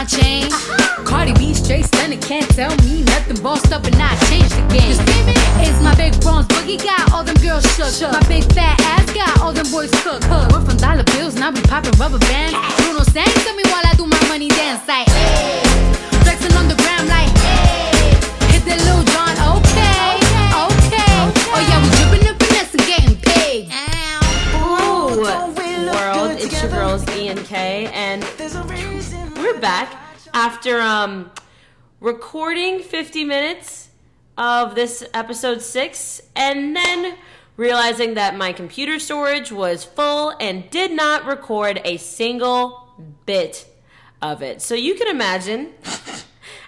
my chain. Cardi B straight stunning, can't tell me nothing. Bossed up and I changed the game. It's my big bronze boogie got all them girls shook. My big fat ass got all them boys cooked. We're from dollar bills, now we popping rubber bands. Bruno sang to me while I do my money dance like. Hey. After um recording 50 minutes of this episode six, and then realizing that my computer storage was full and did not record a single bit of it. So you can imagine.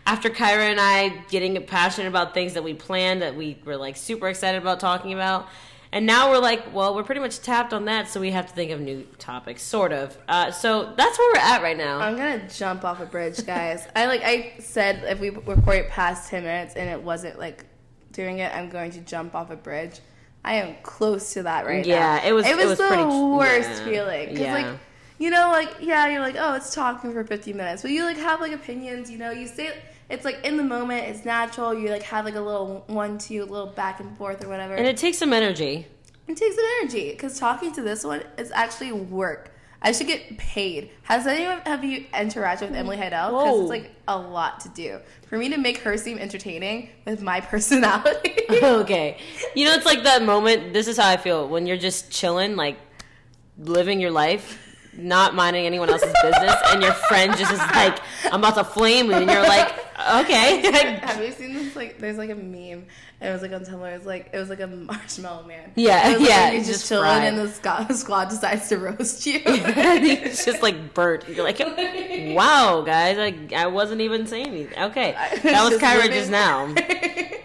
After Kyra and I getting passionate about things that we planned that we were like super excited about talking about, and now we're like, well, we're pretty much tapped on that, so we have to think of new topics, sort of. Uh, so that's where we're at right now. I'm gonna jump off a bridge, guys. I like I said if we record past ten minutes and it wasn't like doing it, I'm going to jump off a bridge. I am close to that right now. Yeah, it was- It was, it was the pretty- worst yeah. feeling because Yeah. like you know like yeah you're like oh it's talking for 50 minutes, but you like have like opinions. You know you say it's like in the moment it's natural. You like have like a little one two little back and forth or whatever. and it takes some energy. It takes some energy because talking to this one is actually work. I should get paid. Has anyone have you interacted with Emily Heidel? Because it's like a lot to do for me to make her seem entertaining with my personality. okay. You know, it's like that moment. This is how I feel when you're just chilling, like living your life, not minding anyone else's business, and your friend just is like, I'm about to flame you, and you're like, okay. have you seen this? Like, there's like a meme. And it was like on Tumblr. It was like it was like a marshmallow man. Yeah, It was like yeah, when You're just, just chilling, fried. and the squad, squad decides to roast you. it's just like burnt. You're like, wow, guys, I, I wasn't even saying anything. Okay, that was Just Kyra living. just now.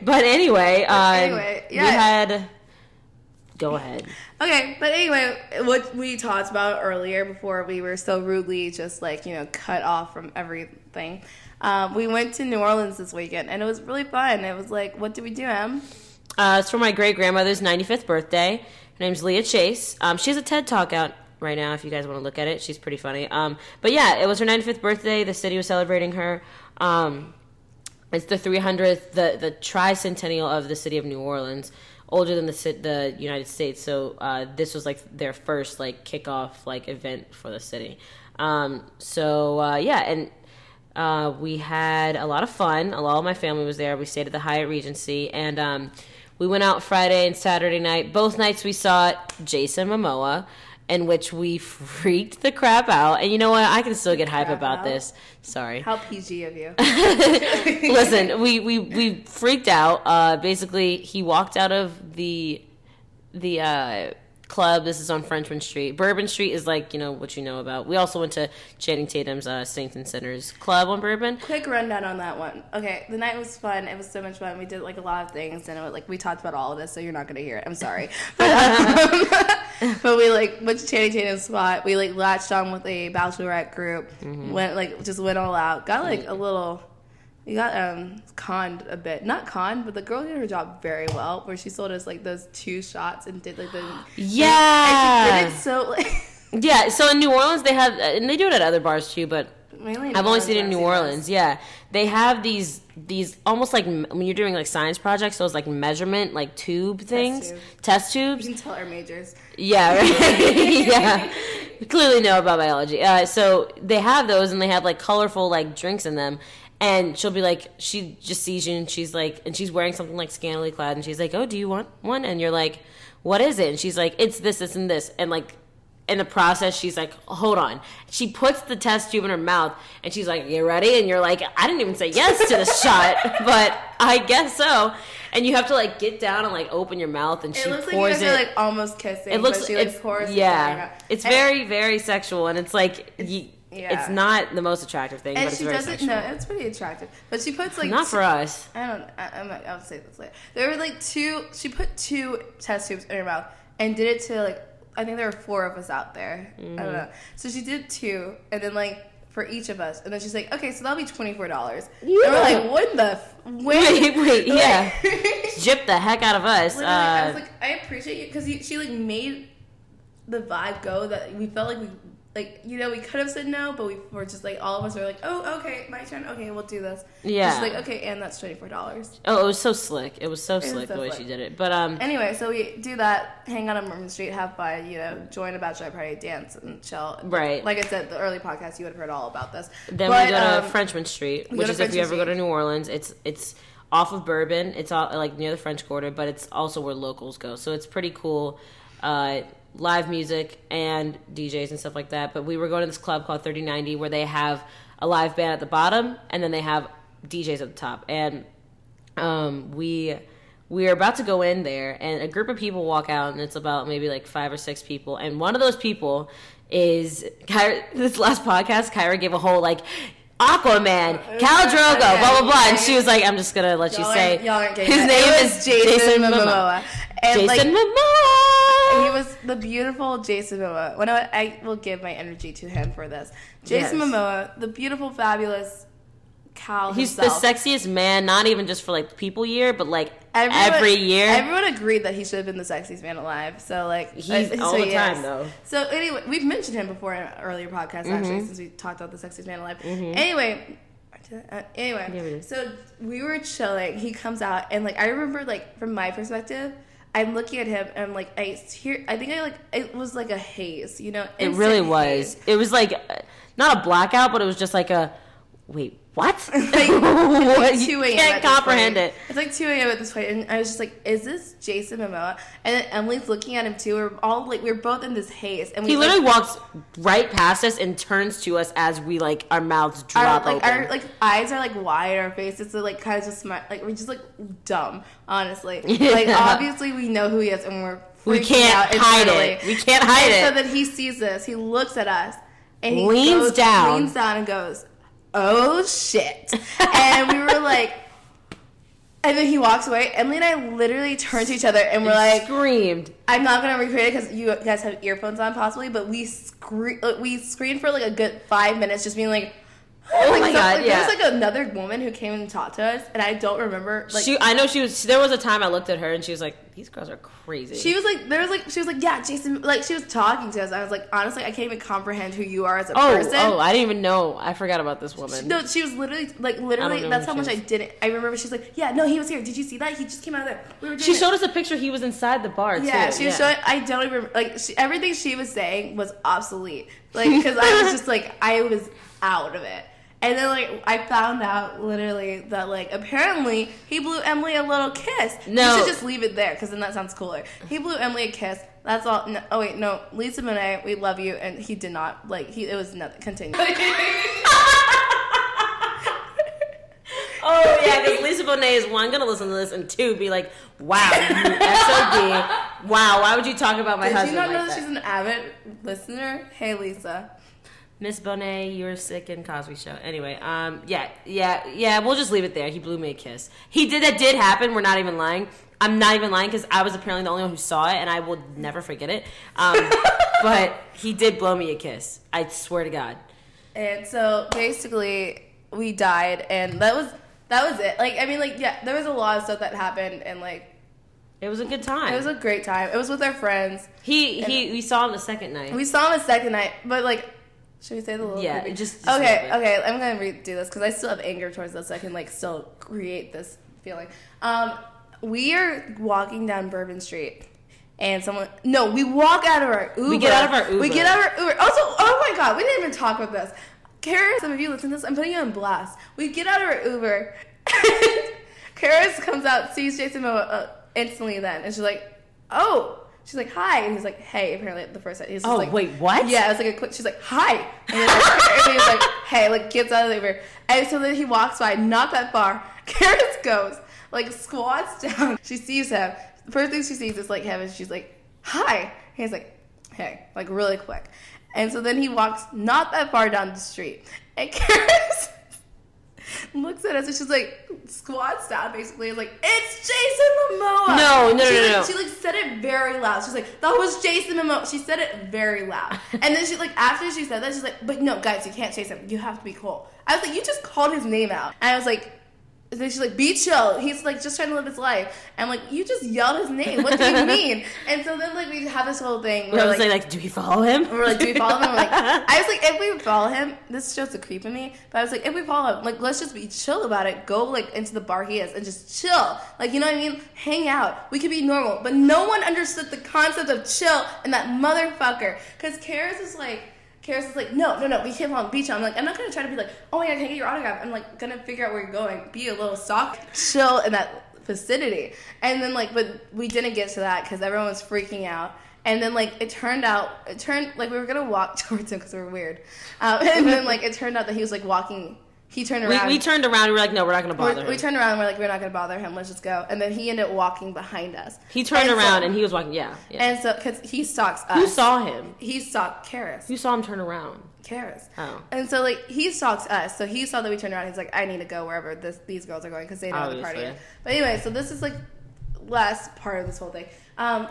But anyway, uh, Anyway, we had. Go ahead. Okay, but anyway, what we talked about earlier before we were so rudely just like, you know, cut off from everything. Um, we went to New Orleans this weekend and it was really fun. It was like, what did we do, Em? Uh, it's for my great grandmother's 95th birthday. Her name's Leah Chase. Um, she has a TED Talk out right now if you guys want to look at it. She's pretty funny. Um, but yeah, it was her 95th birthday. The city was celebrating her. Um, it's the 300th, the, the tricentennial of the city of New Orleans, older than the the United States. So uh, this was like their first like kickoff like event for the city. Um, so uh, yeah, and uh, we had a lot of fun. A lot of my family was there. We stayed at the Hyatt Regency, and um, we went out Friday and Saturday night. Both nights we saw Jason Momoa, in which we freaked the crap out. And you know what? I can still get hype about out? this. Sorry. How PG of you. Listen, we, we, we freaked out. Uh, basically, he walked out of the the uh, club. This is on Frenchmen Street. Bourbon Street is like you know what you know about. We also went to Channing Tatum's uh, Saints and Sinners club on Bourbon. Quick rundown on that one. Okay, the night was fun. It was so much fun. We did like a lot of things, and it was, like we talked about all of this, so you're not gonna hear it. I'm sorry, but, um, but we like went to Channing Tatum's spot. We like latched on with a bachelorette group. Went like just went all out. Got like a little. We got um conned a bit, not conned, but the girl did her job very well. Where she sold us like those two shots and did like the Yeah. and she did it so like Yeah, so in New Orleans they have, and they do it at other bars too, but mainly. I've only seen it in New Orleans. Yeah, they have these these almost like when you're doing like science projects, those like measurement like tube things, tube. test tubes. You can tell our majors. Yeah, right. yeah. Clearly know about biology. Uh, so they have those, and they have like colorful like drinks in them. And she'll be like, she just sees you, and she's like, and she's wearing something like scantily clad, and she's like, "Oh, do you want one?" And you're like, "What is it?" And she's like, "It's this, this, and this." And like, in the process, she's like, "Hold on." She puts the test tube in her mouth, and she's like, "You ready?" And you're like, "I didn't even say yes to the shot, but I guess so." And you have to like get down and like open your mouth, and It she looks like you pours guys it. are like almost kissing. It looks but she like it's, pours it down your yeah. It's And- very very sexual and it's like you, yeah. it's not the most attractive thing, And but it's she very doesn't. No, it's pretty attractive. But she puts like not two- for us. I don't. I, I'm like, I'll say this later. There were like two. She put two test tubes in her mouth and did it to like. I think there were four of us out there. I Mm-hmm. don't know. So she did two, and then like for each of us, and then she's like, "Okay, so that'll be twenty four dollars." And we're like, "What the? F- Wait, wait, yeah. Like- Jip the heck out of us. Literally, I was Uh, like, I appreciate you because she like made the vibe go that we felt like we like you know we could have said no, but we were just like all of us were like, oh okay, my turn. Okay, we'll do this. Yeah. She's like okay, and that's twenty four dollars. Oh, it was so slick. It was so was slick so the way slick. she did it. But um, Anyway, so we do that, hang out on Bourbon Street, have fun, you know, join a bachelor party, dance and chill. Right. Like I said, the early podcast, you would have heard all about this. then But, we go to um, Frenchmen Street, which is if you ever Frenchman go to New Orleans. It's it's off of Bourbon. It's all like near the French Quarter, but it's also where locals go. So it's pretty cool. Uh, live music and DJs and stuff like that. But we were going to this club called 3090 where they have a live band at the bottom and then they have DJs at the top. And um, we we are about to go in there and a group of people walk out and it's about maybe like five or six people and one of those people is Kyra, this last podcast Kyra gave a whole like Aquaman, Khal Drogo, blah blah blah, and she was like, "I'm just gonna let you Y'all say y'all aren't his name is was Jason Momoa. And, like, Jason Momoa. He was the beautiful Jason Momoa. When I, I will give my energy to him for this. Jason Yes. Momoa, the beautiful, fabulous Khal He's himself. the sexiest man, not even just for like people year, but like Everyone- every year. Everyone agreed that he should have been the sexiest man alive. So like He's uh, all so the he time, though. So anyway, we've mentioned him before in an earlier podcast Mm-hmm. actually, since we talked about the sexiest man alive. Anyway. Uh, anyway, Yeah, so we were chilling. He comes out, and like I remember, like from my perspective, I'm looking at him, and I'm like, I hear. I think I like it was like a haze, you know. It really was. haze. It was like not a blackout, but it was just like a wait, what? Like, what? it's You 2 a.m. can't comprehend point. it. It's like 2 a.m. at this point, and I was just like, "Is this Jason Momoa?" And then Emily's looking at him too. We're all like, we're both in this haze, and we He like, literally walks right past us and turns to us as we like our mouths our drop like open. our like eyes are like wide, our faces are like kind of just smart, like we're just like dumb, honestly. Yeah. Like obviously we know who he is, and we're we can't hide internally. it. We can't hide And so it. then he sees this, he looks at us, and he Leans goes- down. leans down, and goes, "Oh shit!" and we were like. And then he walks away. Emily and I literally turn to each other and we're like, screamed. I'm not gonna recreate it because you guys have earphones on, possibly. But we scre- we screamed for like a good five minutes, just being like, Oh like, my so- God, like, yeah. There was like another woman who came and talked to us, and I don't remember. Like she, I know she was. There was a time I looked at her and she was like, "These girls are crazy." she was like, there was like she was like, yeah, Jason. Like she was talking to us. I was like, honestly, I can't even comprehend who you are as a oh, person. oh, I didn't even know. I forgot about this woman. No, she was literally like literally. That's how she much I didn't. I remember she's like, yeah, no, he was here. Did you see that? He just came out of there. We she it." showed us a picture. He was inside the bar. Yeah, too. she was showing. I don't even remember. Like she, everything she was saying was obsolete. Like because I was just like I was out of it. And then like I found out literally that like apparently he blew Emily a little kiss. No. you should just leave it there because then that sounds cooler. He blew Emily a kiss. That's all. No, oh wait, no, Lisa Bonet, we love you, and he did not. Like he, it was nothing. Continue. Oh yeah, because Lisa Bonet is one gonna listen to this, and two be like, "Wow, you sob. Wow, why would you talk about my Did you husband not know like that that?" she's an avid listener? Hey Lisa. Miss Bonet, you were sick in Cosby Show. Anyway, um, yeah, yeah, yeah. We'll just leave it there. He blew me a kiss. He did. That did happen. We're not even lying. I'm not even lying because I was apparently the only one who saw it, and I will never forget it. Um, but he did blow me a kiss. I swear to God. And so basically, we died, and that was that was it. Like, I mean, like, yeah, there was a lot of stuff that happened, and like, It was a good time. it was a great time. It was with our friends. he he. We saw him the second night. We saw him the second night, but like, should we say the little? Yeah, creepy- just- just okay, okay. I'm gonna redo this because I still have anger towards this. So I can like still create this feeling. Um, we are walking down Bourbon Street. And someone, no, we walk out of our Uber. We get out of our Uber. We get out of our Uber. Also, oh my God, we didn't even talk about this. Karis, some of you listen to this, I'm putting you on blast. We get out of our Uber. Karis comes out, sees Jason Momoa uh, instantly then, and she's like, oh. She's like, hi. And he's like, hey, apparently the first time. He's Oh, like, wait, what? Yeah, it was like a quick, she's like, hi. And, then, like, and he's like, hey, like, gets out of the Uber. And so then he walks by, not that far. Karis goes, like, squats down. She sees him. The first thing she sees is, like, him, and she's like, hi. He's like, hey, like, really quick. And so then he walks not that far down the street. And Karis looks at us and she's like, squats down basically, like, it's Jason Momoa. No, no, she, no, like, no. She like said it very loud. She's like, that was Jason Momoa. She said it very loud. And then she like after she said that, she's like, but no, guys, you can't chase him. You have to be cool. I was like, you just called his name out. And I was like, then she's like, "Be chill." He's like just trying to live his life. I'm like, "You just yelled his name. What do you mean?" and so then like we have this whole thing. I was like, like, do we follow him? we're like, "Do we follow him?" Like, I was like, "If we follow him, this shows the creep in me." But I was like, "If we follow him, like, let's just be chill about it. Go like into the bar he is and just chill. Like, you know what I mean? Hang out. We could be normal." But no one understood the concept of chill and that motherfucker. Because Karis is like. Karis is like, no, no, no, we can't follow beach. I'm like, I'm not gonna try to be like, oh my god, can I get your autograph? I'm like, gonna figure out where you're going. Be a little soft, chill in that vicinity. And then like, but we didn't get to that because everyone was freaking out. And then like, it turned out, it turned like we were gonna walk towards him because we were weird. Um, and then like, it turned out that he was like walking. He turned around. we turned around. We were like, no, we're not going to bother we, him. we turned around and we're like, we're not gonna bother him. Let's just go. And then he ended up walking behind us. he turned And so- around and he was walking. Yeah, yeah. And so, because he stalks us. Who saw him? He stalked Karis. You saw him turn around. Karis. Oh. And so like he stalks us. So he saw that we turned around. He's like, I need to go wherever this these girls are going because they know where the party. But anyway, so this is like last part of this whole thing. Um,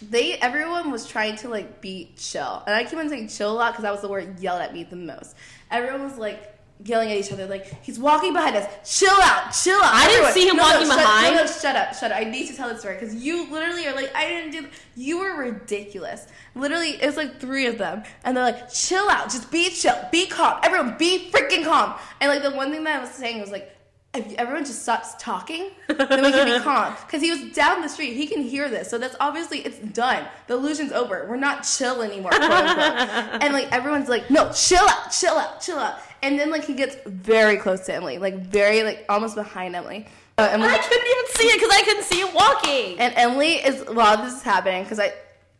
they everyone was trying to like be chill, and I keep on saying chill a lot because that was the word yelled at me the most. Everyone was like. Yelling at each other like he's walking behind us. Chill out, chill out. I didn't see him No, no, walking shut- behind. No, no, shut up, shut up. I need to tell this story because you literally are like, I didn't do. You were ridiculous. Literally, it was like three of them, and they're like, chill out, just be chill, be calm. Everyone, be freaking calm. And like the one thing that I was saying was like, if everyone just stops talking, then we can be calm. Because he was down the street, he can hear this, so that's obviously it's done. The illusion's over. We're not chill anymore, and like everyone's like, no, chill out, chill out, chill out. And then like he gets very close to Emily, like very like almost behind Emily. Uh, Emily I couldn't even see it because I couldn't see him walking. and Emily is while this is happening because I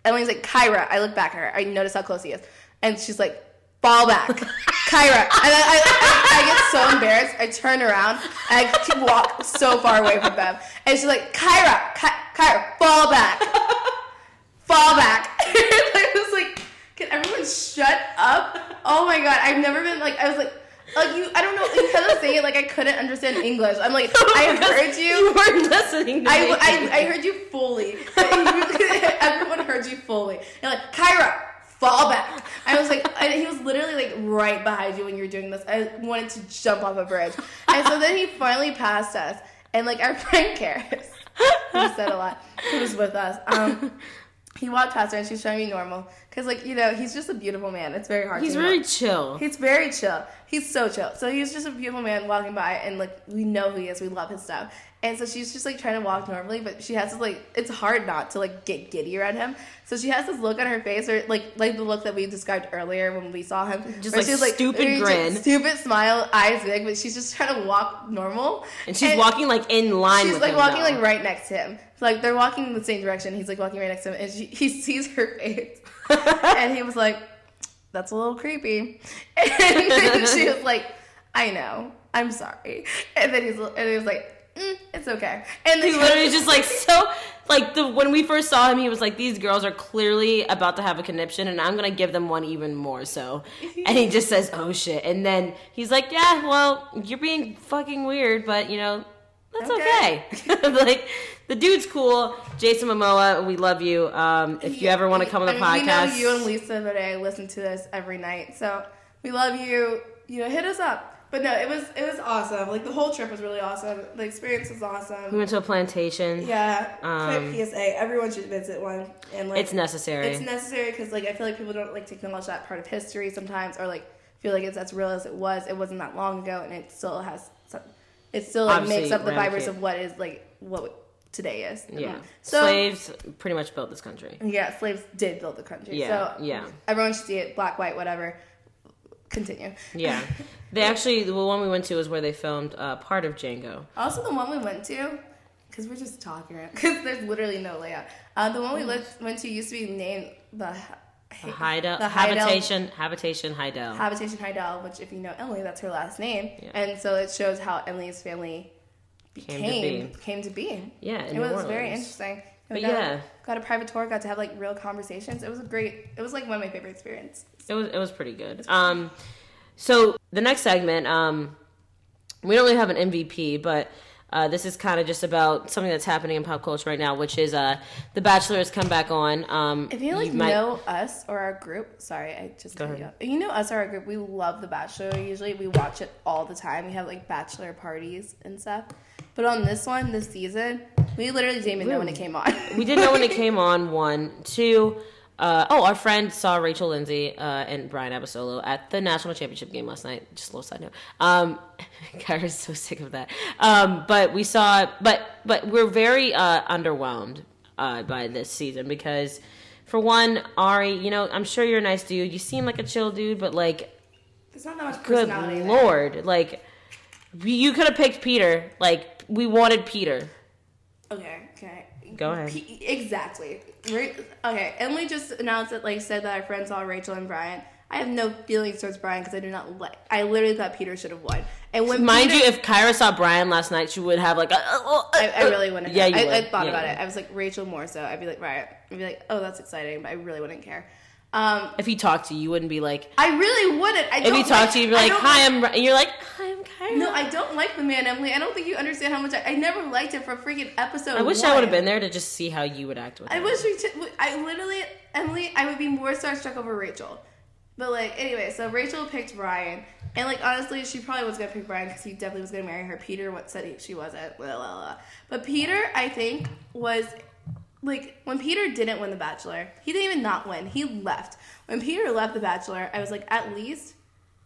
Emily's like Kyra. I look back at her. I notice how close he is, and she's like, "Fall back, Kyra." And I, I, I, I get so embarrassed. I turn around and I keep walk so far away from them, and she's like, "Kyra, Ky- Kyra, fall back, fall back." I was like, "Can everyone shut up?" Oh my god, I've never been like I was like. Like you, I don't know. Kind of say it like I couldn't understand English. I'm like, I heard you. You weren't listening to I, me. I, I heard you fully. Everyone heard you fully. You're like, Kyra, fall back. I was like, and he was literally like right behind you when you were doing this. I wanted to jump off a bridge. And so then he finally passed us. And like our friend Karis, he said a lot, He was with us, um, he walked past her and she's trying to be normal. Because like, you know, he's just a beautiful man. It's very hard He's very know. chill. He's very chill. He's so chill. So he's just a beautiful man walking by, and like we know who he is. We love his stuff. And so she's just like trying to walk normally, but she has this like it's hard not to like get giddy around him. So she has this look on her face, or like like the look that we described earlier when we saw him, Just, like, she's, stupid very grin. stupid smile, eyes big, but she's just trying to walk normal. and she's walking like in line She's like him, walking though. like right next to him. Like they're walking in the same direction. He's like walking right next to him, and she, he sees her face, and he was like, "That's a little creepy." And she was like, "I know, I'm sorry." And then he's and he was like, mm, "It's okay." And He literally just like so like the when we first saw him, he was like, "These girls are clearly about to have a conniption, and I'm gonna give them one even more." So, and he just says, "Oh shit!" And then he's like, "Yeah, well, you're being fucking weird, but you know." That's okay. Okay. like the dude's cool. Jason Momoa, we love you. Um, if you ever want to come on the I mean, podcast, we know you and Lisa Verde listen to this every night, so we love you. You know, hit us up. But no, it was it was awesome. Like the whole trip was really awesome. The experience was awesome. we went to a plantation. Yeah, Um, PSA. Everyone should visit one, and like It's necessary. It's necessary because like I feel like people don't like to acknowledge that part of history sometimes, or like feel like it's as real as it was. It wasn't that long ago, and it still has. Some, it still like Obviously, makes up the fibers of what is like what today is. yeah. So Slaves pretty much built this country. yeah, slaves did build the country. Yeah, So yeah. everyone should see it. Black, white, whatever. Continue. Yeah. They actually, the one we went to was where they filmed uh, part of Django. Also, the one we went to, because we're just talking, because there's literally no layout. Uh, the one we went, went to used to be named the, The Heidel, the Habitation, Habitation Heidel. Habitation Heidel, which if you know Emily, that's her last name, Yeah. and so it shows how Emily's family Came to be. came to be. Yeah, it was New very interesting. But yeah. Got a private tour, got to have like real conversations. It was a great. It was like one of my favorite experiences. It was it was pretty good. Um, so the next segment, um, we don't really have an MVP, but Uh, this is kind of just about something that's happening in pop culture right now, which is uh, The Bachelor has come back on. Um, If you like might- know us or our group, sorry, I just cut ahead. you off. If you know us or our group, we love The Bachelor. Usually, we watch it all the time. We have like bachelor parties and stuff. But on this one, this season, we literally didn't even know when it came on. we didn't know when it came on. One, two. Uh, oh, our friend saw Rachel Lindsay uh, and Bryan Abasolo at the national championship game last night. Just a little side note. Um, Kyra's so sick of that. Um, but we saw, but but we're very uh, underwhelmed uh, by this season because, for one, Ari, you know, I'm sure you're a nice dude. You seem like a chill dude, but like, There's not that much good personality. there. lord, like, you could have picked Peter. Like, we wanted Peter. Okay, okay. Go ahead. P- exactly. Right. Okay, Emily just announced that, like, said that our friends saw Rachel and Bryan. I have no feelings towards Bryan because I do not like. I literally thought Peter should have won. And when Mind Peter, you, if Kyra saw Bryan last night, she would have like I really wouldn't. Yeah, have. you I, I thought Yeah. about it. I was like Rachel more so. I'd be like, right. I'd be like, oh, that's exciting, but I really wouldn't care. Um, If he talked to you, you wouldn't be like. I really wouldn't. I If he talked to you, you'd be like, "Hi, I'm," and you're like, "Hi, I'm Kyra." No, I don't like the man, Emily. I don't think you understand how much I, I never liked it for a freaking episode. I wish I would have been there to just see how you would act with I him. wish we. T- I literally, Emily, I would be more starstruck over Rachel. But like, anyway, so Rachel picked Bryan, and like honestly, she probably was gonna pick Bryan because he definitely was gonna marry her. Peter what said he, she wasn't. Blah, blah, blah. But Peter, I think, was like when Peter didn't win The Bachelor, he didn't even not win. He left. When Peter left The Bachelor, I was like, at least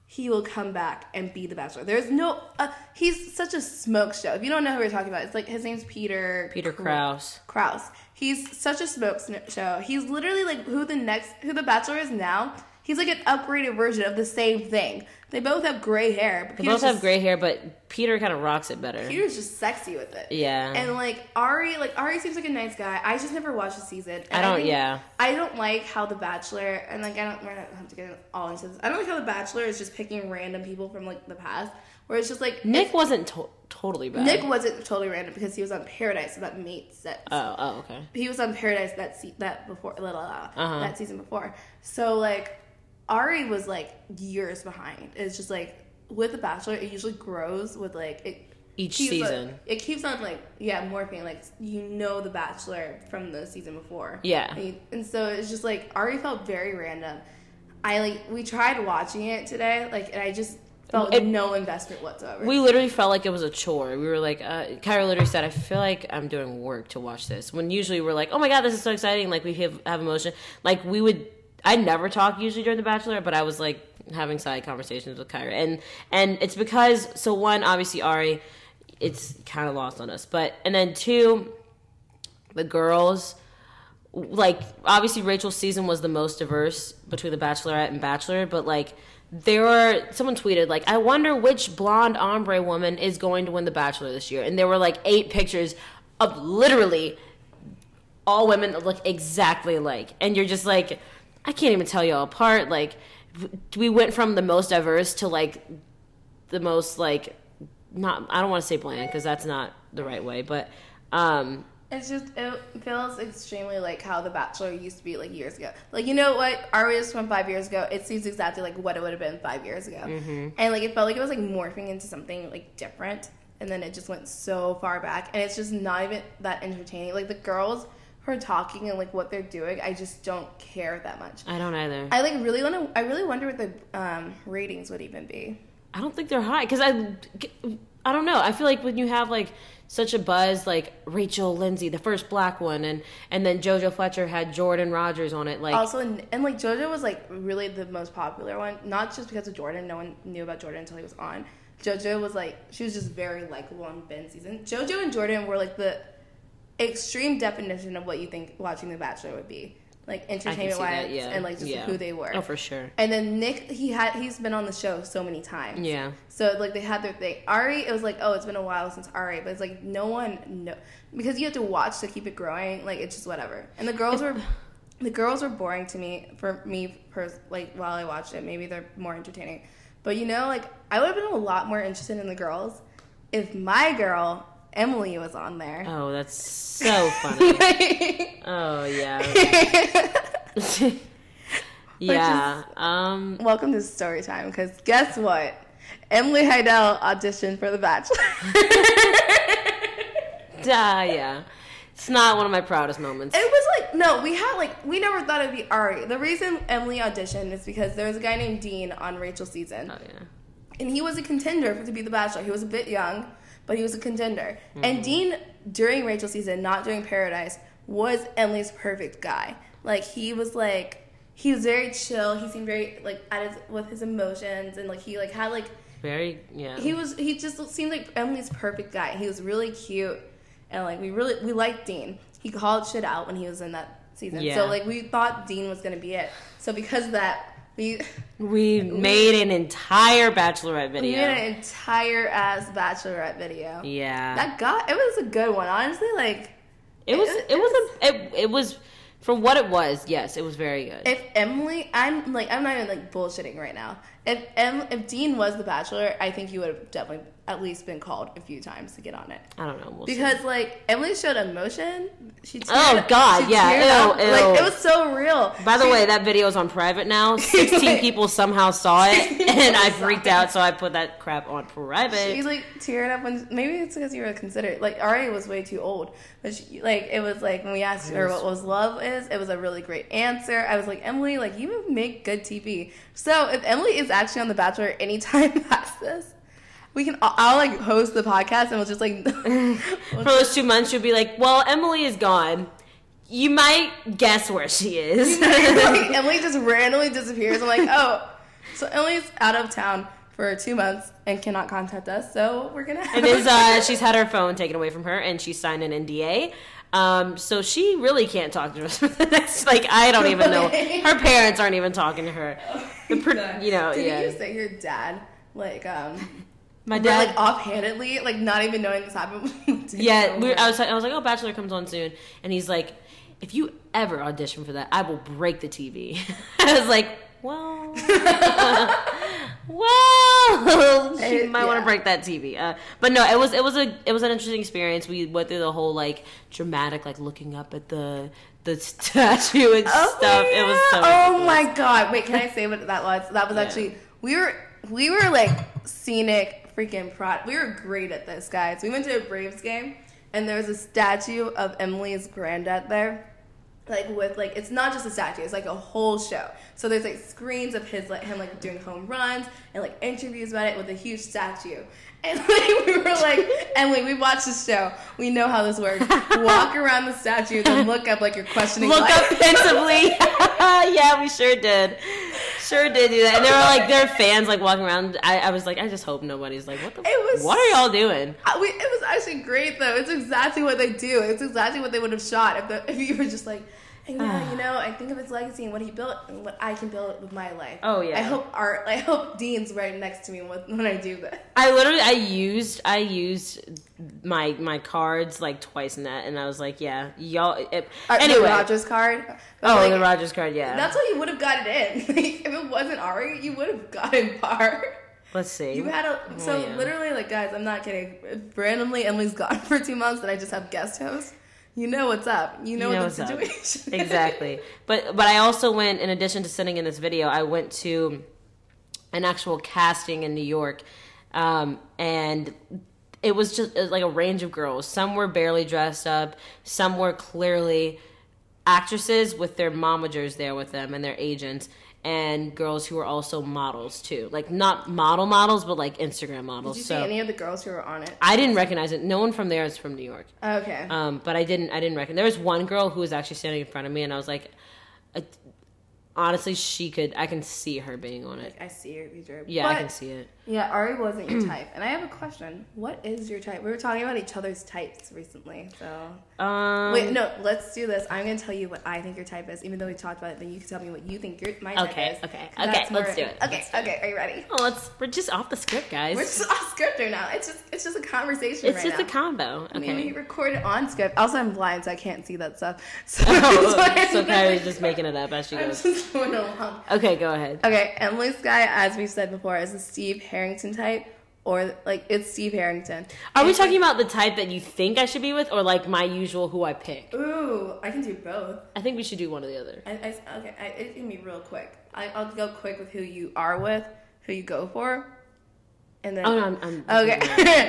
he will come back and be the Bachelor. There's no. Uh, he's such a smoke show. If you don't know who we're talking about, it's like his name's Peter. Peter Kraus. Kraus. He's such a smoke show. He's literally like who the next who the Bachelor is now. He's like an upgraded version of the same thing. They both have gray hair. But They Peter's both have just- gray hair, but Peter kind of rocks it better. Peter's just sexy with it. Yeah. And like Ari, like Ari seems like a nice guy. I just never watched the season. I don't- think- yeah. I don't like how the Bachelor and like I don't. We're not have to get all into this. I don't like how the Bachelor is just picking random people from like the past, where it's just like Nick if- wasn't to- totally bad. Nick wasn't totally random because he was on Paradise, so that made sense Oh, oh, okay. he was on Paradise that se- that before blah, blah, blah, Uh-huh. that season before. So like Ari was like years behind. It's just like with The Bachelor, it usually grows with like it Each keeps season. it keeps on like yeah morphing. Like you know The Bachelor from the season before. Yeah. and, you- and so it's just like Ari felt very random. I like we tried watching it today, like and I just felt It- no investment whatsoever. We literally felt like it was a chore. We were like, uh, Kyra literally said, I feel like I'm doing work to watch this. When usually we're like, oh my God, this is so exciting. Like we have, have emotion. Like we would, I never talk usually during The Bachelor, but I was like having side conversations with Kyra. And, and it's because, so one, obviously Ari, it's kind of lost on us. But, and then two, the girls, like obviously Rachel's season was the most diverse between the Bachelorette and Bachelor, but like there were someone tweeted like I wonder which blonde ombre woman is going to win the Bachelor this year, and there were like eight pictures of literally all women that look exactly alike, and you're just like I can't even tell you all apart. Like we went from the most diverse to like the most like not I don't want to say bland because that's not the right way, but um It's just it feels extremely like how The Bachelor used to be like years ago. Like you know what Arias from five years ago, it seems exactly like what it would have been five years ago, Mm-hmm. and like it felt like it was like morphing into something like different, and then it just went so far back, and it's just not even that entertaining. Like the girls are talking and like what they're doing, I just don't care that much. I don't either. I like really want to. I really wonder what the um, ratings would even be. I don't think they're high because I, I don't know. I feel like when you have like such a buzz, like Rachel Lindsay, the first black one, and and then JoJo Fletcher had Jordan Rodgers on it. Like, Also, and, and like JoJo was like really the most popular one, not just because of Jordan. No one knew about Jordan until he was on. JoJo was like she was just very likable on Ben's season. JoJo and Jordan were like the extreme definition of what you think watching The Bachelor would be, like entertainment wise, yeah, and like just yeah. who they were. Oh, for sure. And then Nick, he had he's been on the show so many times. Yeah. So like they had their thing. Ari, it was like, oh, it's been a while since Ari, but it's like no one know because you have to watch to keep it growing. Like it's just whatever. And the girls were, the girls were boring to me for me pers- like while I watched it. Maybe they're more entertaining, but you know, like I would have been a lot more interested in the girls if my girl Emily was on there. Oh, that's so funny. oh yeah. yeah. Um. Welcome to story time because guess what? Emily Heidel auditioned for The Bachelor. Ah, yeah. It's not one of my proudest moments. It was like no, we had like we never thought it'd be Ari. The reason Emily auditioned is because there was a guy named Dean on Rachel's season, Oh yeah. and he was a contender for, to be the Bachelor. He was a bit young, but he was a contender. Mm-hmm. And Dean during Rachel's season, not during Paradise, was Emily's perfect guy. Like he was like he was very chill. He seemed very like at his with his emotions and like he like had like Very yeah. he was he just seemed like Emily's perfect guy. He was really cute, and like we really we liked Dean. He called shit out when he was in that season. Yeah. So like we thought Dean was gonna be it. So because of that, we we made an entire bachelorette video. we made an entire ass bachelorette video. yeah. That got it was a good one. Honestly, like it was it- it was a it, it was for what it was, yes, it was very good. if Emily, I'm like I'm not even like bullshitting right now. If if Dean was the Bachelor, I think he would have definitely at least been called a few times to get on it. I don't know. We'll see. Because like Emily showed emotion. She oh, teared, Oh, God, yeah, ew, ew. Like it was so real. By the She- way, that video is on private now. 16 people somehow saw it, and I freaked out, so I put that crap on private. She like teared up when maybe it's because you were considered like Ari was way too old, but she, like it was like when we asked her what was love is, it was a really great answer. I was like Emily, like you make good TV. So if Emily is actually on The Bachelor anytime past this, we can I'll, I'll like host the podcast and we'll just like For those two months, you'll be like, "Well, Emily is gone. You might guess where she is." like, Emily just randomly disappears. I'm like, oh, so Emily's out of town for two months and cannot contact us. So we're gonna. Have It is. Uh, she's had her phone taken away from her, and she signed an NDA. Um, so she really can't talk to us for the next. Like, I don't even know. Her parents aren't even talking to her. The per- you know, Did yeah. you say your dad like um? My dad. like offhandedly, like not even knowing this happened. yeah, we, I was. I was like, "Oh, Bachelor comes on soon," and he's like, "If you ever audition for that, I will break the TV." I was like, "Well, well, you It- might want to break that TV." Uh, but no, it was it was a it was an interesting experience. We went through the whole like dramatic, like looking up at the the statue and stuff. It was so. Oh my god! Wait, can I say what that was? That was Yeah. actually we were we were like scenic freaking prod. We were great at this, guys. We went to a Braves game and there was a statue of Emily's granddad there. Like with like it's not just a statue, it's like a whole show. So there's like screens of his like him like doing home runs and like interviews about it with a huge statue. And like we were like, Emily, we watched this show. We know how this works. Walk around the statue, then look up like you're questioning. Look life. up pensively. yeah, we sure did. Sure did do that. And there were like there were fans like walking around. I, I was like, I just hope nobody's like, what the? It was- what are y'all doing? I- we, it was actually great though. It's exactly what they do. It's exactly what they would have shot if the, if you were just like, and yeah, you know, I think of his legacy and what he built and what I can build with my life. Oh, yeah. I hope art. I hope Dean's right next to me when, when I do that. I literally I used I used my my cards like twice in that, and I was like, yeah, y'all. It, Uh, anyway, the Rogers card. Oh, like, the Rogers card, yeah. That's how you would have got it in. Like, if it wasn't Ari, you would have gotten par. Let's see. You had a so yeah. literally like guys, I'm not kidding. Randomly Emily's gone for two months and I just have guest hosts. You know what's up. You know, You know what the situation is. exactly. But but I also went in addition to sitting in this video, I went to an actual casting in New York, um, and it was just it was like a range of girls. Some were barely dressed up. Some were clearly actresses with their momagers there with them and their agents. And girls who were also models too, like not model models, but like Instagram models. Did you so see any of the girls who were on it? I didn't recognize it. No one from there is from New York. Okay. Um, but I didn't. I didn't recognize. There was one girl who was actually standing in front of me, and I was like, honestly, she could. I can see her being on it. I see your picture. Yeah, I can see it. Yeah, Ari wasn't your type. And I have a question. What is your type? We were talking about each other's types recently. So Um, wait, no, let's do this. I'm gonna tell you what I think your type is, even though we talked about it, then you can tell me what you think your my type Okay, is. okay, 'Cause okay, that's let's do it. Okay, okay, are you ready? Oh, let's. We're just off the script, guys. We're just off script right now. It's just it's just a conversation it's right just now. a combo. I mean, we Okay. record it on script. Also, I'm blind, so I can't see that stuff. So, oh, so I'm Kyra's just making it up as she I'm goes. Just going along. Okay, go ahead. Okay, Emily's guy, as we said before, is a Steve Harrington type, or like it's Steve Harrington. Are we It's talking about the type that you think I should be with, or like my usual who I pick? Ooh, I can do both. I think we should do one or the other. I, I, okay, I, it can be real quick. I, I'll go quick with who you are with, who you go for, And then Oh, no, I'm- I'm- okay.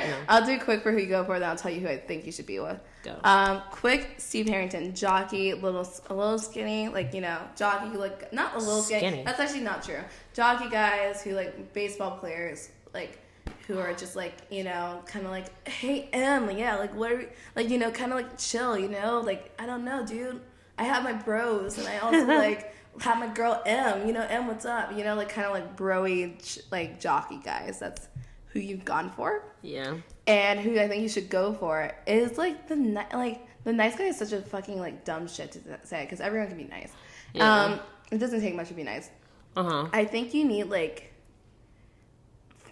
no. I'll do quick for who you go for. Then I'll tell you who I think you should be with. Go. Um, quick, Steve Harrington, jockey, little, a little skinny, like you know, jockey, like not a little skinny. Skinny. That's actually not true. Jockey guys who like baseball players, like who are just like you know, kind of like, hey M, yeah, like what, are we, like you know, kind of like chill, you know, like I don't know, dude. I have my bros, and I also like have my girl M. You know, M, what's up? You know, like kind of like broy, like jockey guys. That's who you've gone for Yeah. And who I think you should go for is like the ni- like the nice guy is such a fucking like dumb shit to say because everyone can be nice. Yeah. Um, it doesn't take much to be nice. Uh huh. I think you need like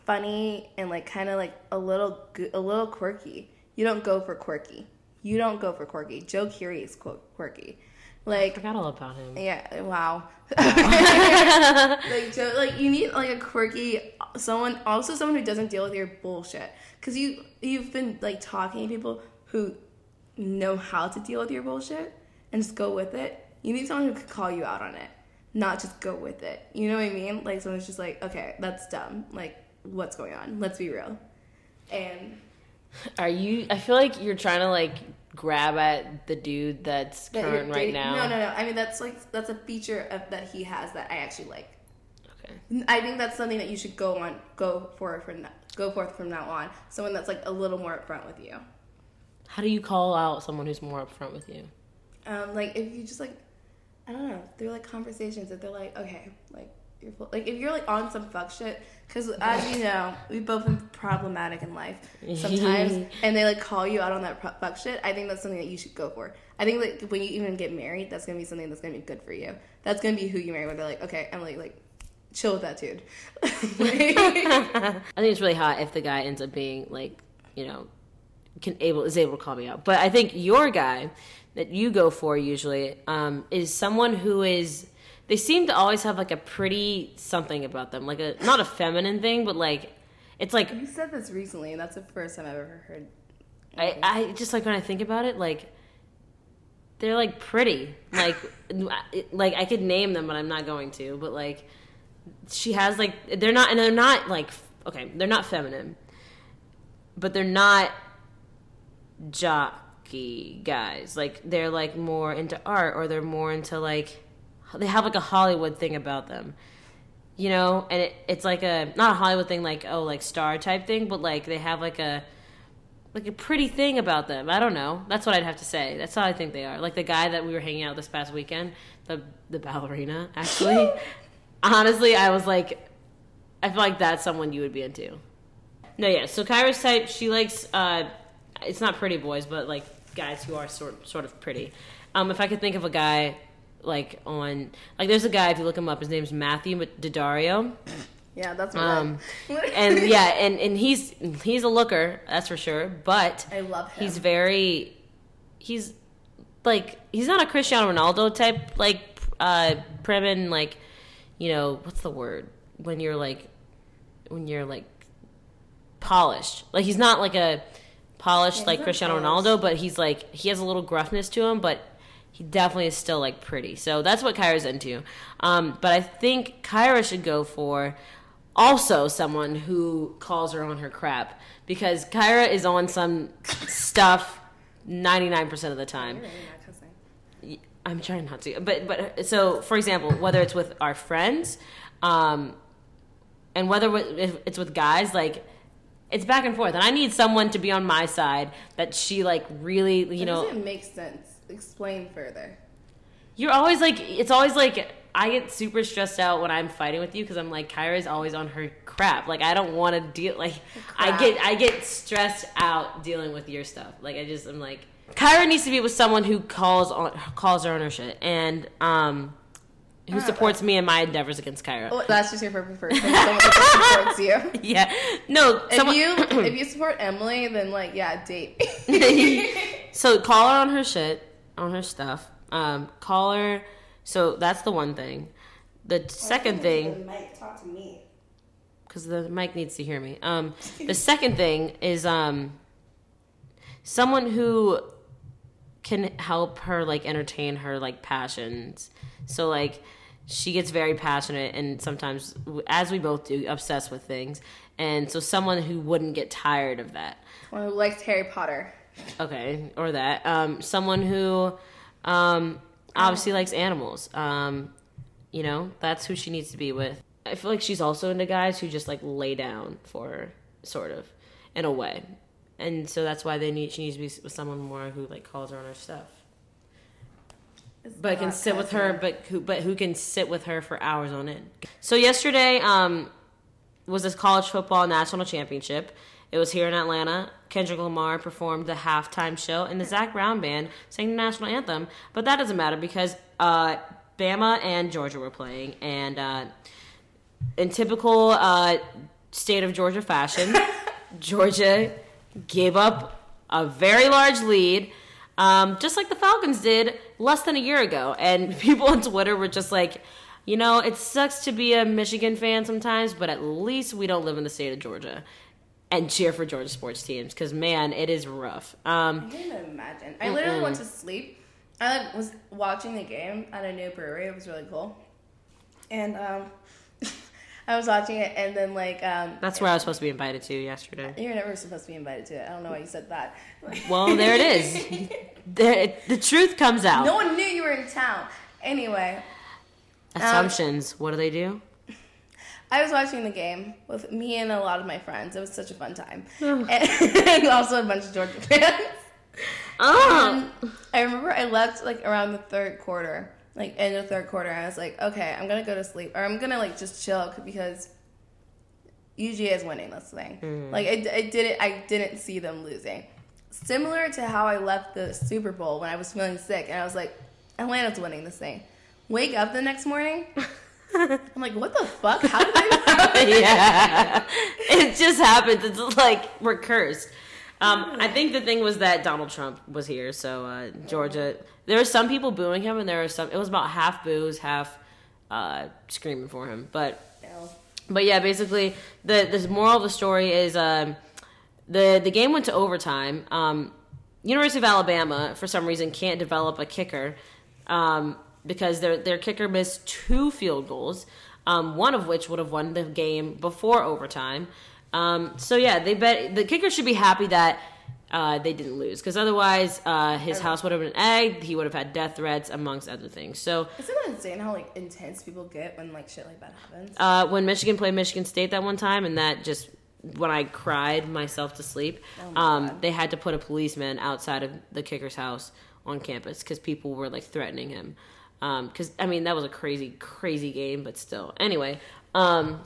funny and like kind of like a little a little quirky. You don't go for quirky. You don't go for quirky. Joe Curie is quirky. Like I Forgot all about him. yeah, wow. like, Joe, like you need like a quirky someone, also someone who doesn't deal with your bullshit. Cause you you've been like talking to people who know how to deal with your bullshit and just go with it. You need someone who can call you out on it, not just go with it. You know what I mean? Like someone's just like, okay, that's dumb. Like, what's going on? Let's be real. And Are you? I feel like you're trying to like grab at the dude that's that current right now. No, no, no. I mean, that's like that's a feature of, that he has that I actually like. Okay. I think that's something that you should go on, go for from go forth from now on. Someone that's like a little more upfront with you. How do you call out someone who's more upfront with you? Um, like if you just like, I don't know, they're like conversations that they're like, okay, like full, like if you're like on some fuck shit, because as you know, we've both been problematic in life sometimes, and they like call you out on that pro- fuck shit. I think that's something that you should go for. I think that when you even get married, that's gonna be something that's gonna be good for you. That's gonna be who you marry. Where they're like, okay, Emily, like, chill with that dude. I think it's really hot if the guy ends up being like, you know, can able is able to call me out. But I think your guy that you go for usually um, is someone who is. They seem to always have like a pretty something about them, like a not a feminine thing, but like it's like You said this recently, and that's the first time I've ever heard. I, I just like when I think about it, like they're like pretty, like like I could name them, but I'm not going to. But like she has like they're not and they're not like okay, they're not feminine, but they're not jockey guys. Like they're like more into art or they're more into like they have like a Hollywood thing about them. You know, and it, it's like a not a Hollywood thing like oh like star type thing, but like they have like a like a pretty thing about them. I don't know. That's what I'd have to say. That's how I think they are. Like the guy that we were hanging out this past weekend, the the ballerina. Actually, honestly, I was like, I feel like that's someone you would be into. No, yeah. So Kyra's type, she likes. uh It's not pretty boys, but like guys who are sort sort of pretty. Um, if I could think of a guy like on like there's a guy if you look him up, his name's Matthew Daddario. Yeah, that's what Um, and yeah, and, and he's he's a looker, that's for sure. But I love him. he's very he's like he's not a Cristiano Ronaldo type like uh prim and like you know what's the word when you're like when you're like polished like he's not like a polished Yeah, like Cristiano polished. Ronaldo but he's like he has a little gruffness to him but he definitely is still like pretty so that's what Kyra's into um but I think Kyra should go for also someone who calls her on her crap because Kyra is on some stuff 99% of the time. You're really not cussing. I'm trying not to. But but so for example, whether it's with our friends um and whether if it's with guys like it's back and forth and I need someone to be on my side that she like really, you That know, it makes sense. Explain further. You're always like, it's always like, I get super stressed out when I'm fighting with you because I'm like, Kyra's always on her crap. Like, I don't want to deal. Like, I get, I get stressed out dealing with your stuff. Like, I just, I'm like, Kyra needs to be with someone who calls on, calls her on her shit, and um, who supports me in my endeavors against Kyra. Oh, that's just your perfect person. Someone supports you. Yeah, no, If someone, you if you support Emily, then like yeah, date. so call her on her shit, on her stuff. Um, call her. So that's the one thing. The second thing. Mike, talk to me. because the mic needs to hear me. Um, the second thing is um, someone who can help her like entertain her like passions. So like she gets very passionate and sometimes, as we both do, obsessed with things. And so, someone who wouldn't get tired of that. One who likes Harry Potter. Okay, or that. Um, someone who um, obviously likes animals. Um, you know, that's who she needs to be with. I feel like she's also into guys who just like lay down for her, sort of, in a way. And so that's why they need she needs to be with someone more who like calls her on her stuff. It's But can sit with her, but who but who can sit with her for hours on end. So yesterday um, was this college football national championship. It was here in Atlanta. Kendrick Lamar performed the halftime show, and the Zac Brown band sang the national anthem. But that doesn't matter because uh, Bama and Georgia were playing, and uh, in typical uh, state of Georgia fashion, Georgia gave up a very large lead, um, just like the Falcons did less than a year ago. And people on Twitter were just like, you know, it sucks to be a Michigan fan sometimes, but at least we don't live in the state of Georgia and cheer for Georgia sports teams because, man, it is rough. Um, I can't even imagine. I literally went to sleep. I like, was watching the game at a new brewery. It was really cool. And um, I was watching it, and then like um, that's where I was supposed to be invited to yesterday. you're never supposed to be invited to it. I don't know why you said that. Well, there it is. the, the truth comes out. no one knew you were in town. Anyway, Assumptions. what do they do? I was watching the game with me and a lot of my friends. It was such a fun time, and, and also a bunch of Georgia fans. Oh, Um, I remember I left like around the third quarter, like end of third quarter. And I was like, okay, I'm gonna go to sleep, or I'm gonna like just chill because UGA is winning. The thing. Like I, I didn't, I didn't see them losing. Similar to how I left the Super Bowl when I was feeling sick, and I was like, Atlanta's winning this thing. Wake up the next morning. I'm like, what the fuck? How did I? yeah. It just happens. It's like we're cursed. Um, I think the thing was that Donald Trump was here, so uh, Georgia. There were some people booing him, and there were some. It was about half boos, half uh, screaming for him. But But yeah, basically the the moral of the story is um, the the game went to overtime. Um, University of Alabama for some reason can't develop a kicker um, because their their kicker missed two field goals, um, one of which would have won the game before overtime. Um, so yeah, they bet the kicker should be happy that. Uh, they didn't lose because otherwise uh, his house would have been egged. He would have had death threats amongst other things. So Isn't it insane how like intense people get when like shit like that happens? uh, when Michigan played Michigan State that one time, and that just when I cried myself to sleep, um, they had to put a policeman outside of the kicker's house on campus because people were like threatening him. Because I mean that was a crazy, crazy game, but still. Anyway, um,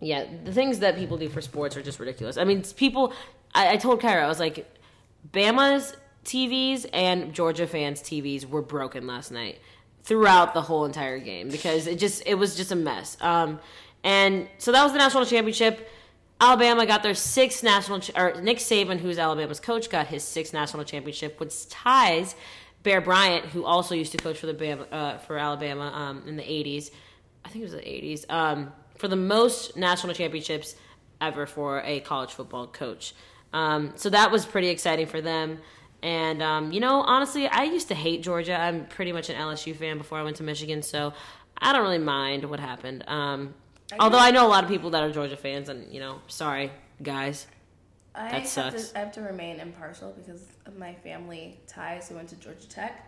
yeah, the things that people do for sports are just ridiculous. I mean, people. I, I told Kyra, I was like, Bama's TVs and Georgia fans' TVs were broken last night throughout the whole entire game because it just it was just a mess. Um, and so that was the national championship. Alabama got their sixth national, ch- or Nick Saban, who's Alabama's coach, got his sixth national championship, which ties Bear Bryant, who also used to coach for the Bama, uh, for Alabama um, in the '80s. I think it was the '80s um, for the most national championships ever for a college football coach. Um, so that was pretty exciting for them. And um, you know, honestly, I used to hate Georgia. I'm pretty much an LSU fan before I went to Michigan, so I don't really mind what happened. Um, although I know a lot of people that are Georgia fans, and you know, sorry guys. I That have sucks. To, I have to remain impartial because of my family ties who went to Georgia Tech.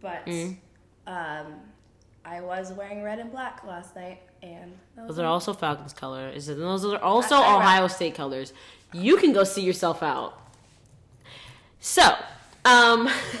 But Mm. um, I was wearing red and black last night, and was Those are also Falcons color. Is it? Those are also I- I- Ohio State colors. You can go see yourself out. So, um,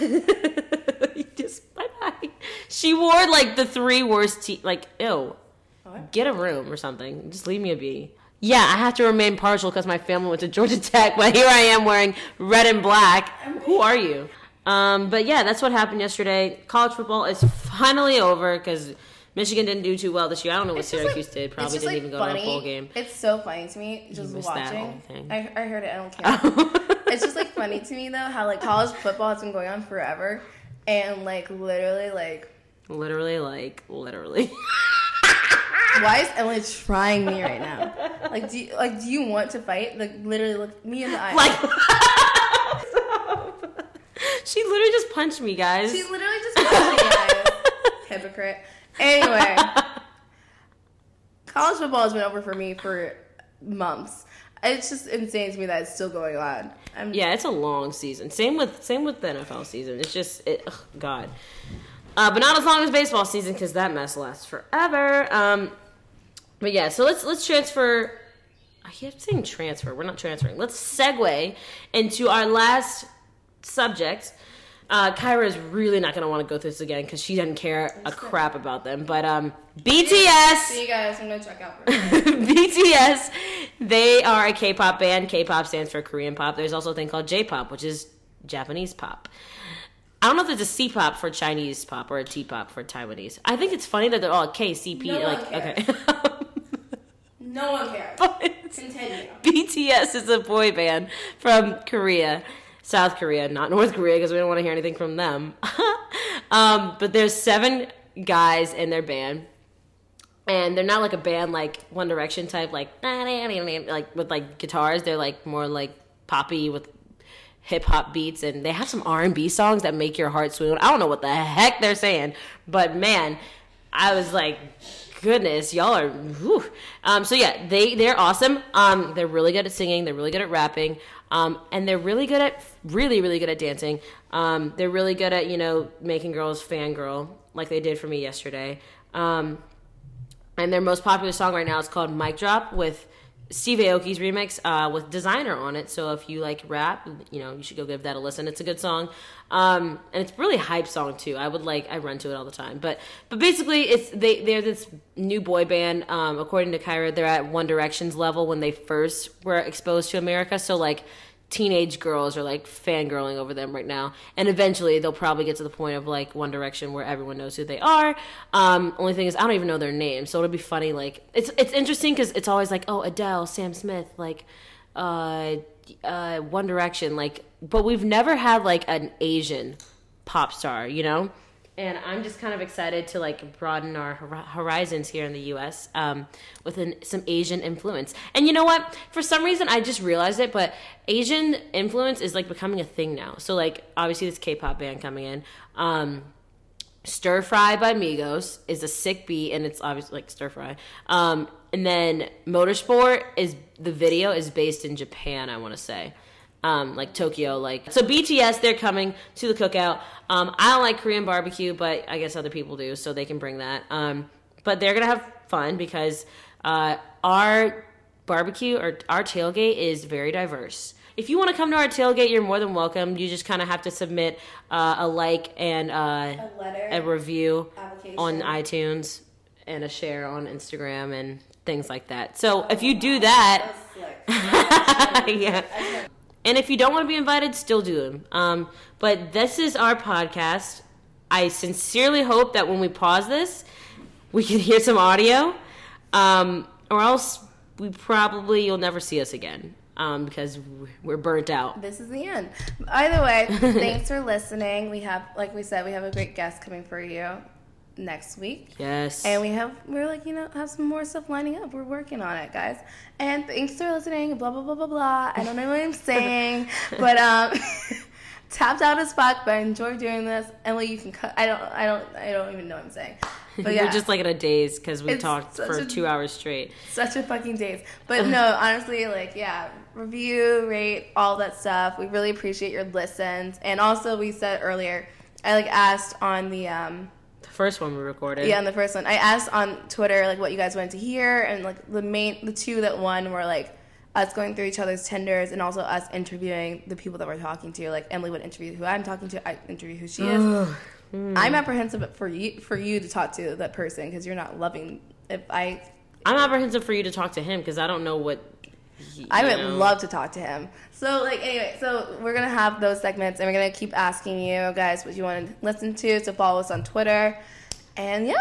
just bye bye. She wore like the three worst te- like ew. What? Get a room or something. Just leave me a be. Yeah, I have to remain partial because my family went to Georgia Tech, but here I am wearing red and black. Who are you? Um, but yeah, that's what happened yesterday. College football is finally over because Michigan didn't do too well this year. I don't know what Syracuse like- did. Probably didn't like, even go funny. to a bowl game. It's so funny to me just watching. I, I heard it. I don't care. it's just like funny to me though how like college football has been going on forever, and like literally like Literally, like literally. why is Emily trying me right now? Like do you, like do you want to fight? Like literally look me in the eye. like. she literally just punched me, guys. she literally just punched me, guys. hypocrite. Anyway, college football has been over for me for months. It's just insane to me that it's still going on. I'm, Yeah, it's a long season. Same with same with the NFL season. It's just it, ugh, God, uh, but not as long as baseball season because that mess lasts forever. Um, but yeah, so let's let's transfer. I keep saying transfer. We're not transferring. Let's segue into our last subject. Uh, Kyra is really not going to want to go through this again because she doesn't care a crap about them. But um, BTS. See you guys. I'm gonna check out. For a minute. BTS, they are a K-pop band. K-pop stands for Korean pop. There's also a thing called J-pop, which is Japanese pop. I don't know if there's a C-pop for Chinese pop or a T-pop for Taiwanese. I think it's funny that they're all KCP. No like cares. okay, no one cares. but Continue. BTS is a boy band from Korea, South Korea, not North Korea, because we don't want to hear anything from them. um, but there's seven guys in their band, and they're not like a band like One Direction type, like like with like guitars. They're like more like poppy with hip hop beats, and they have some R and B songs that make your heart swoon. I don't know what the heck they're saying, but man, I was like, goodness, y'all are. Whew. Um, so yeah, they they're awesome. Um, they're really good at singing. They're really good at rapping. Um, and they're really good at really really good at dancing. Um, they're really good at you know making girls fangirl like they did for me yesterday. Um, and their most popular song right now is called "Mic Drop" with Steve Aoki's remix uh, with Desiigner on it. So if you like rap, you know you should go give that a listen. It's a good song, um, and it's really hype song too. I would like I run to it all the time. But but basically, it's they they're this new boy band. Um, according to Kyra, they're at One Direction's level when they first were exposed to America. So like teenage girls are like fangirling over them right now. And eventually they'll probably get to the point of like one direction where everyone knows who they are. Um only thing is i don't even know their name. so it'll be funny like it's it's interesting because it's always like oh adele sam smith like uh uh one direction like but we've never had like an asian pop star you know and I'm just kind of excited to like broaden our hor- horizons here in the U.S. Um, with an, some Asian influence. And you know what? For some reason, I just realized it, but Asian influence is like becoming a thing now. So like, obviously, this K-pop band coming in. Um, Stir Fry by Migos is a sick beat, and it's obviously like stir fry. Um, and then Motorsport is the video is based in Japan, I want to say, um, like Tokyo. Like so, BTS they're coming to the cookout. Um, I don't like Korean barbecue, but I guess other people do, so they can bring that. Um, but they're gonna have fun because uh, our barbecue or our tailgate is very diverse. If you want to come to our tailgate, you're more than welcome. You just kind of have to submit uh, a like and uh, A letter. a review on iTunes and a share on Instagram and things like that. So if you do that, yeah. And if you don't want to be invited, still do them. Um, but this is our podcast. I sincerely hope that when we pause this, we can hear some audio, um, or else we probably you'll never see us again um, because we're burnt out. This is the end. Either way, thanks for listening. We have, like we said, we have a great guest coming for you next week. Yes. And we have, we're like, you know, have some more stuff lining up. We're working on it, guys. And thanks for listening. Blah, blah, blah, blah, blah. I don't know what I'm saying, but, um, tapped out as fuck, but I enjoy doing this. Emily, you can cut. I don't, I don't, I don't even know what I'm saying. But yeah, We're just like in a daze because we It's talked for a- two hours straight. such a fucking daze. But no, honestly, like, yeah, review, rate, all that stuff. We really appreciate your listens. And also, we said earlier, I like asked on the, um, The first one we recorded. Yeah, on the first one. I asked on Twitter like what you guys wanted to hear, and like the main, the two that won were like us going through each other's Tinders, and also us interviewing the people that we're talking to. Like Emily would interview who I'm talking to, I interview who she is. Hmm. I'm apprehensive for you for you to talk to that person because you're not loving. If I, I'm apprehensive for you to talk to him because I don't know what. He- I would know. love to talk to him. So like anyway, so we're gonna have those segments, and we're gonna keep asking you guys what you want to listen to. So follow us on Twitter, and yeah,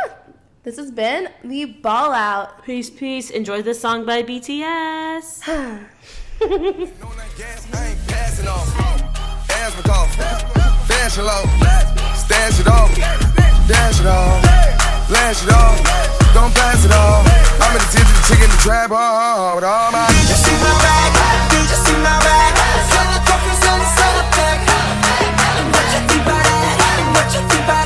this has been the Ball Out. Peace, peace. Enjoy this song by BTS. On that gas, I ain't passing off. Ass. Dash it low. Stash it off. Dash it off. Flash it off gon' pass it on. I'm in the tip of the chicken, the trap hard with all my. You see my bag? Did you see my bag? Sell the coffee, sell the, sell the bag. What you think about that? What you think about